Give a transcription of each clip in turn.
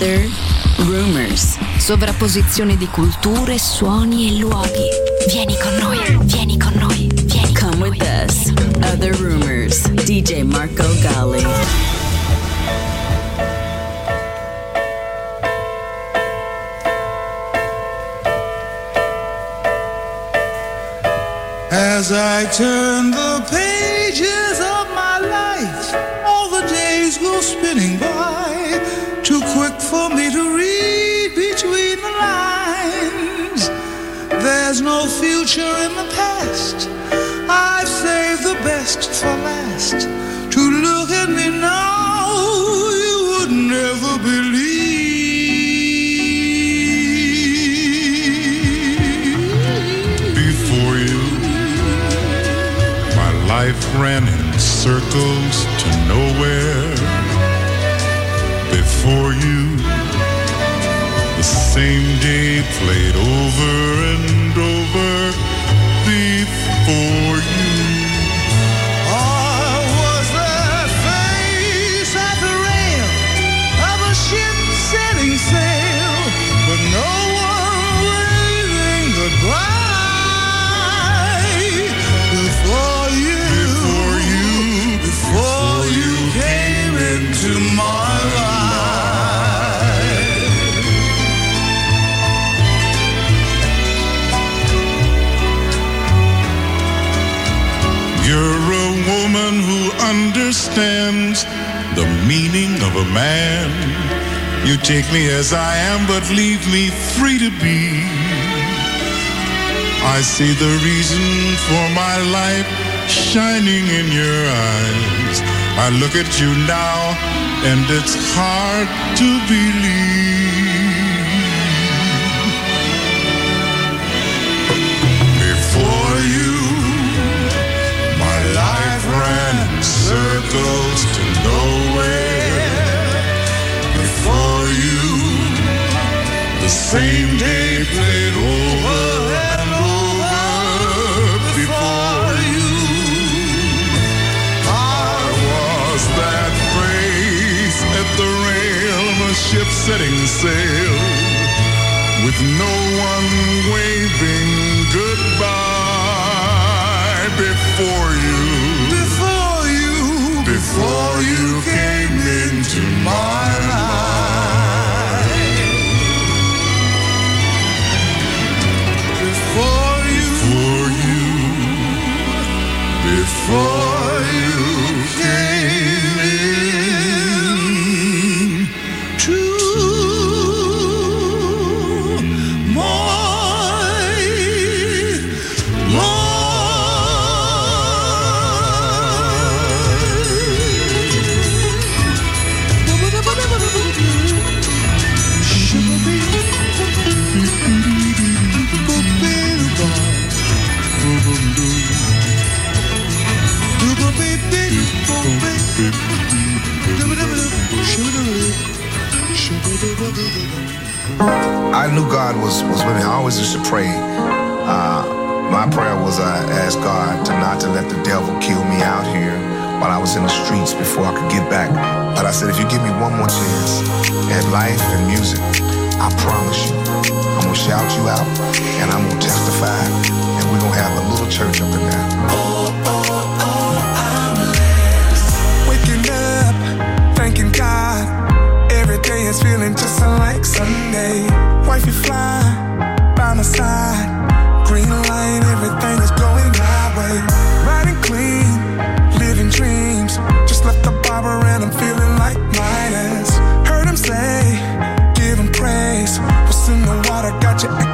other rumors. Sovrapposizione di culture, suoni e luoghi. Vieni con noi, vieni con noi, vieni Come with us. Other rumors. DJ Marco Gally. As I turn the pages ran in circles a man. You take me as I am, but leave me free to be. I see the reason for my life shining in your eyes. I look at you now, and it's hard to believe. Before you, my life ran circles to nowhere. Same day played over and over. Before you, I was that face at the rail of a ship setting sail with no one waving goodbye knew God was, was with me. I always used to pray. Uh, my prayer was I asked God to not to let the devil kill me out here while I was in the streets before I could get back. But I said, if you give me one more chance at life and music, I promise you, I'm gonna shout you out and I'm gonna testify and we're gonna have a little church up in there. Is feeling just like Sunday. Wifey fly by my side. Green light, everything is going my way. Riding clean, living dreams. Just left the barber and I'm feeling like Midas. Heard him say, give him praise. What's in the water got you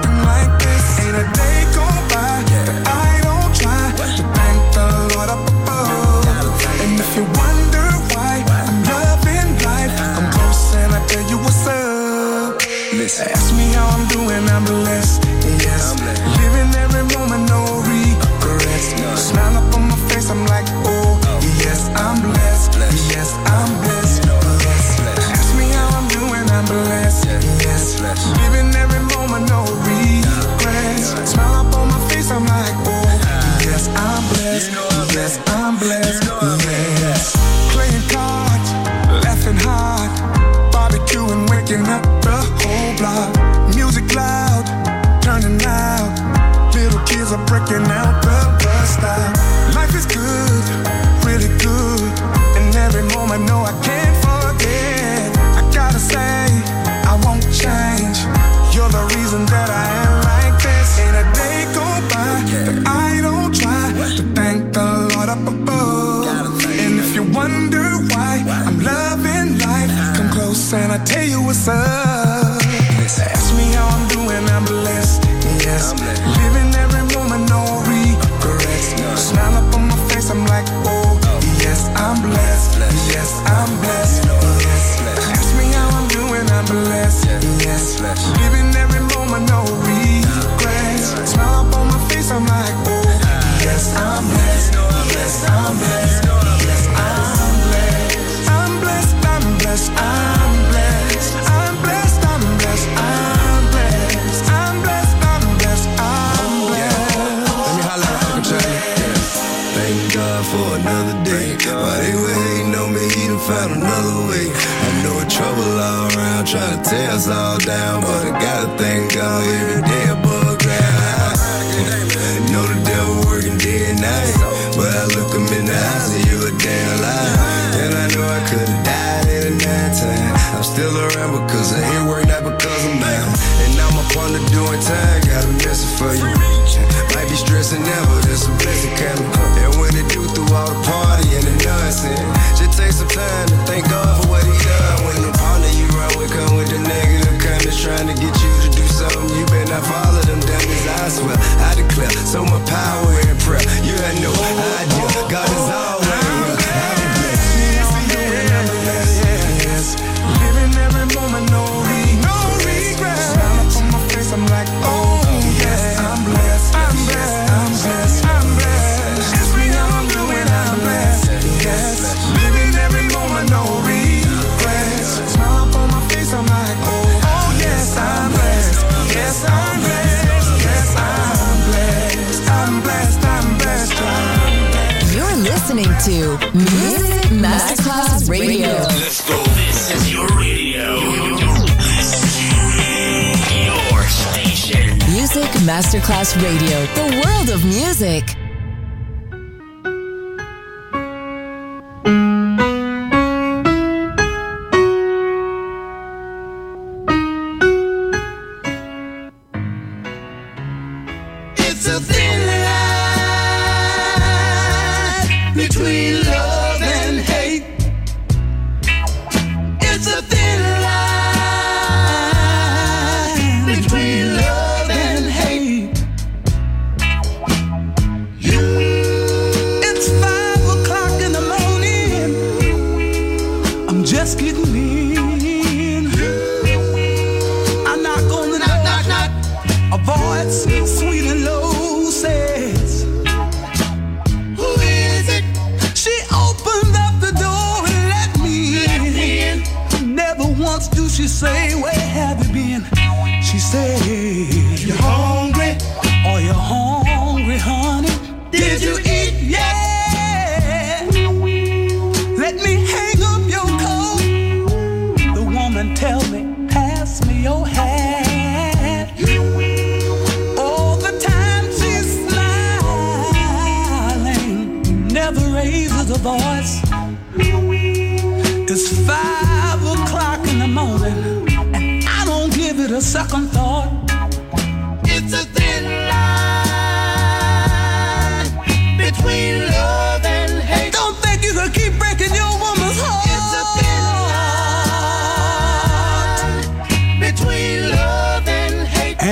of music.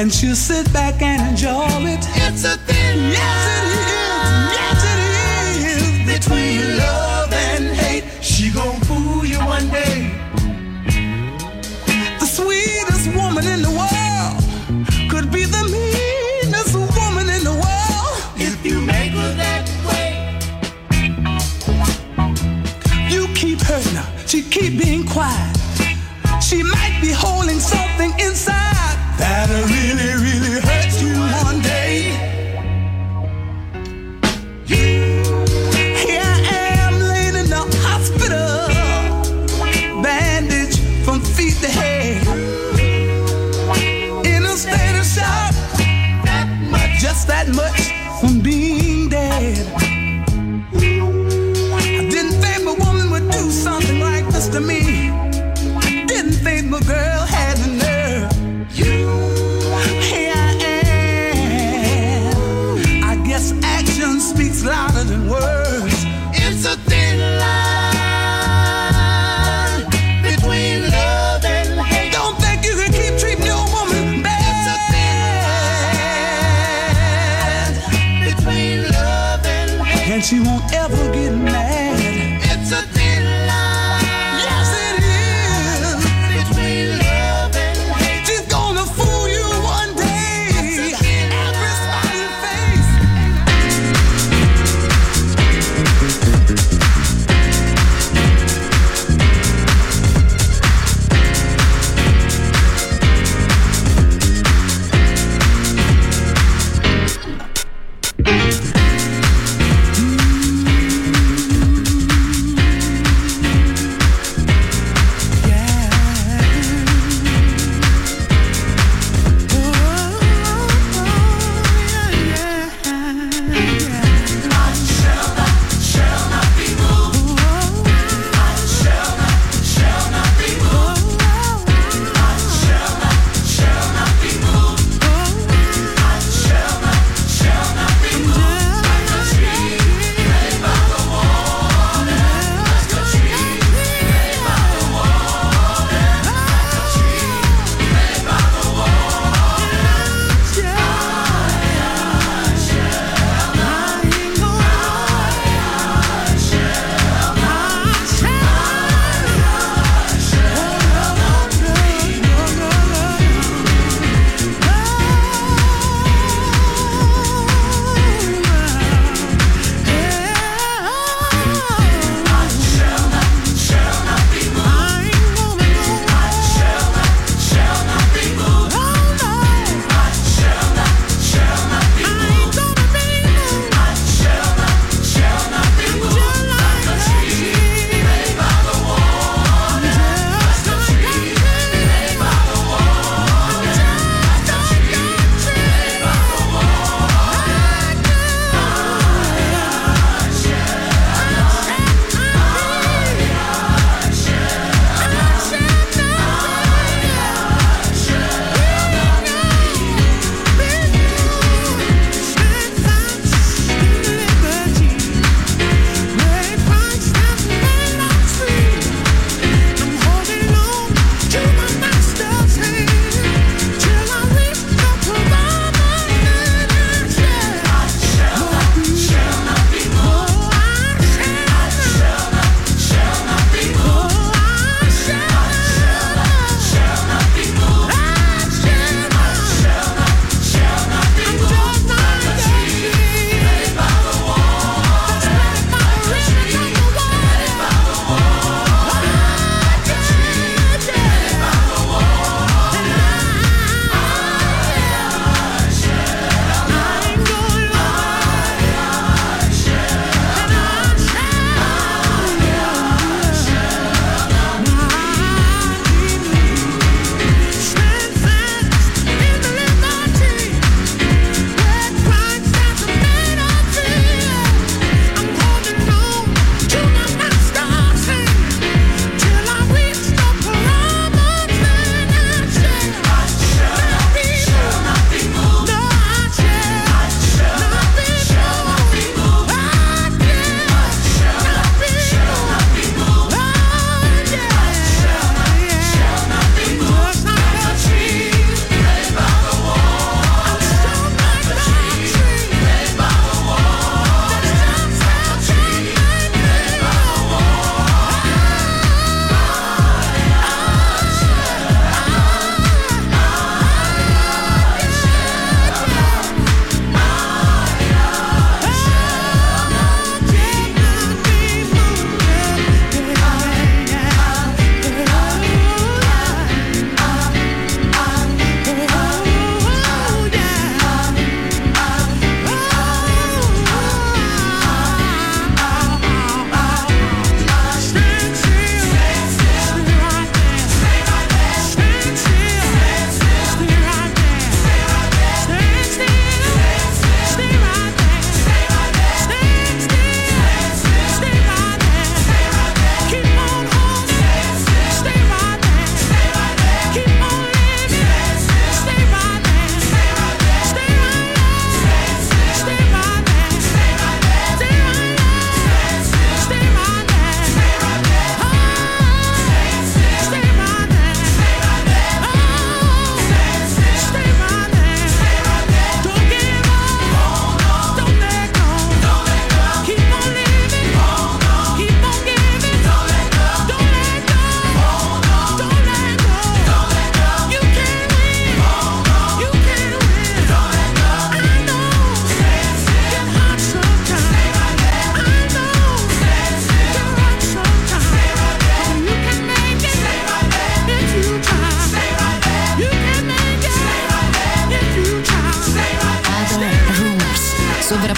And she'll sit back and enjoy it? It's a thing, yes it is, yes it is. Between love and hate, she gon'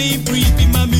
me, my me, mommy.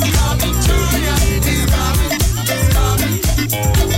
It's coming to you. He's coming. He's coming.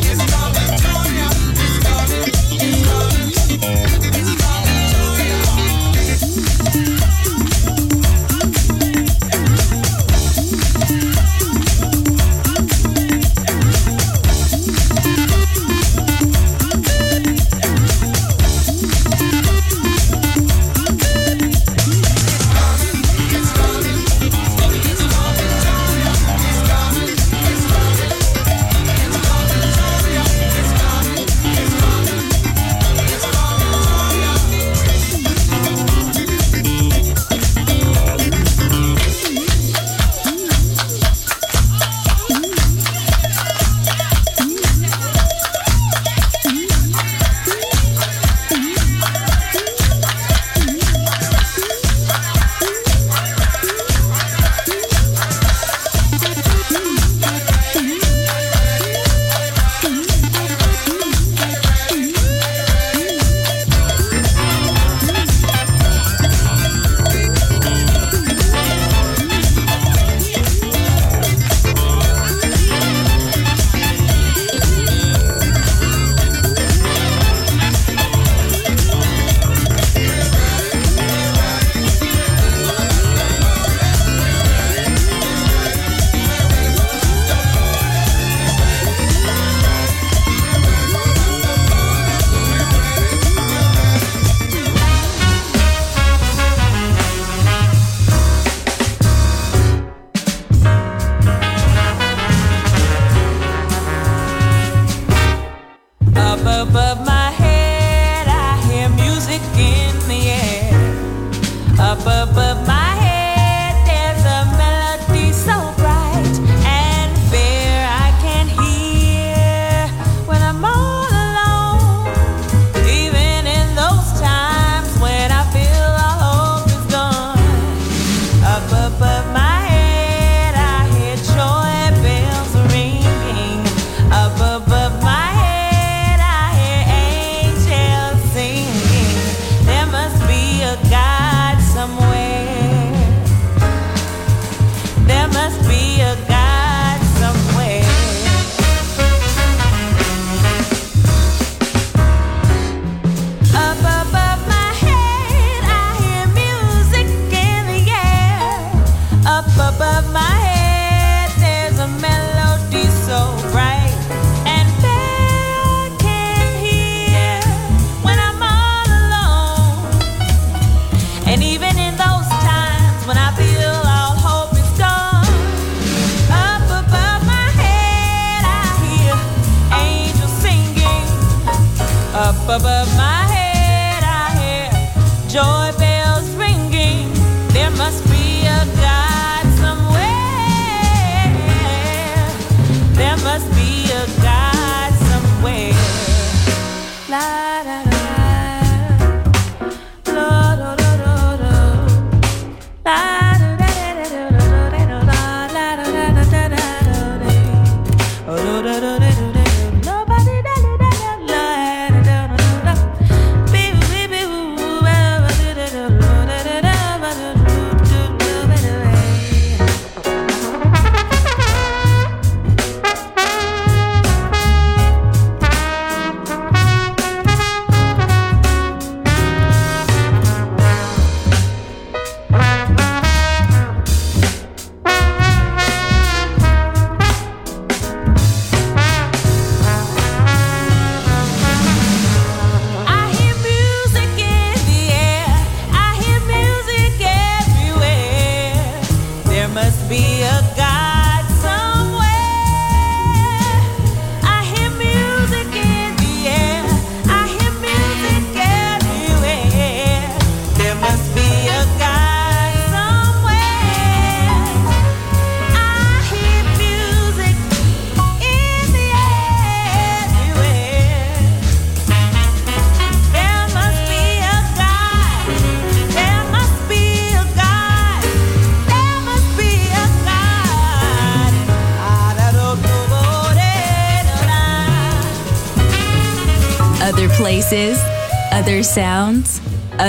Bye.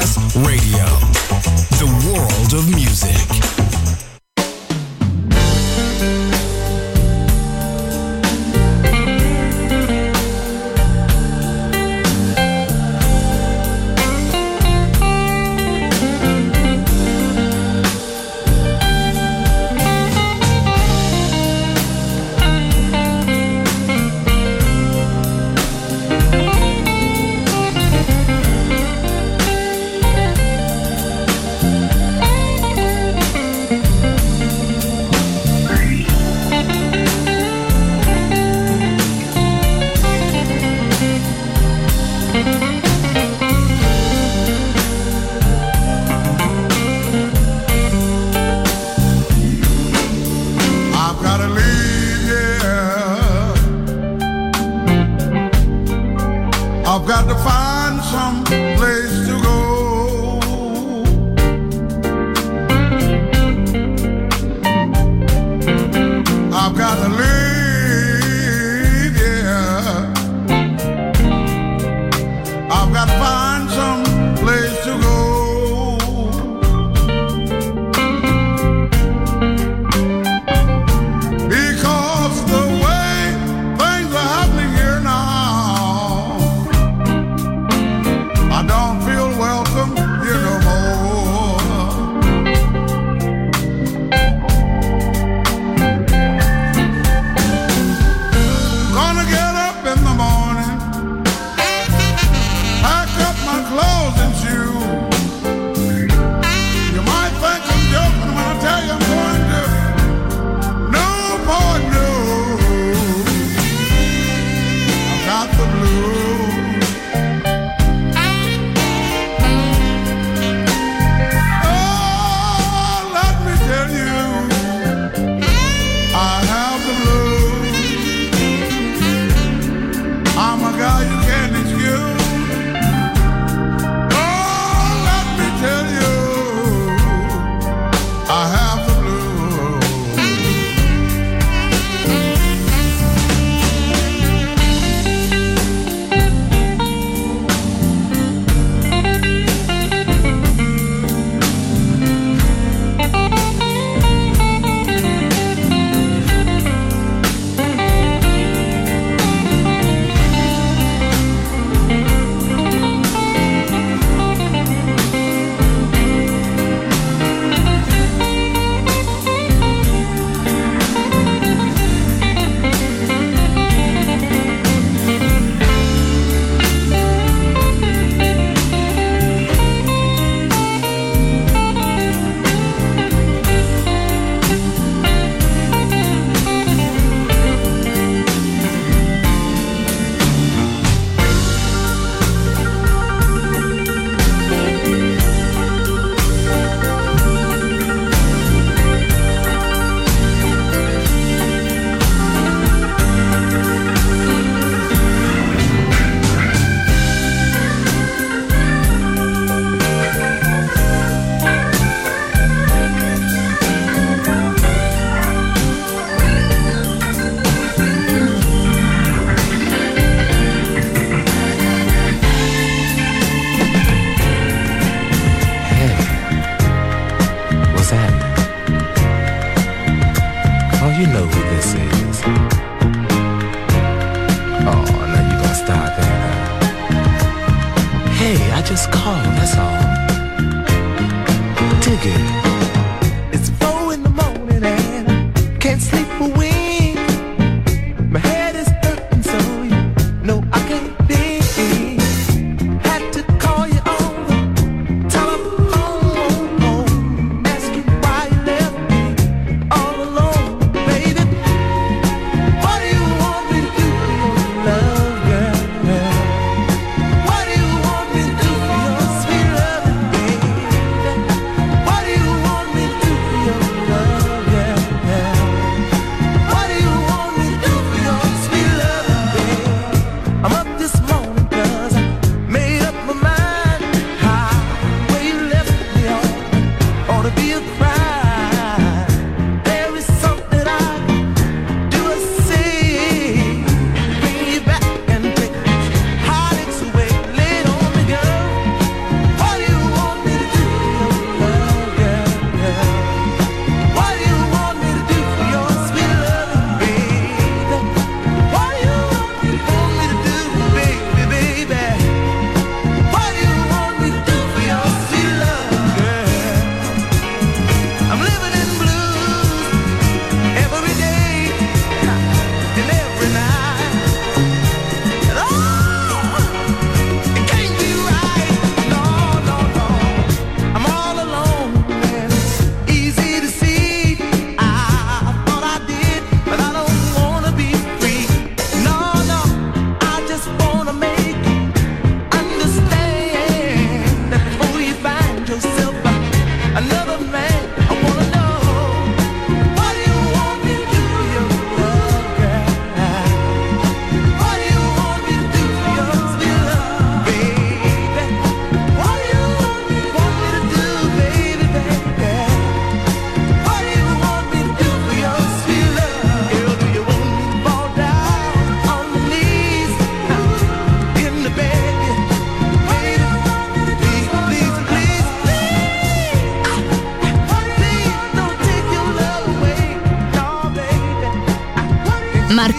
Radio,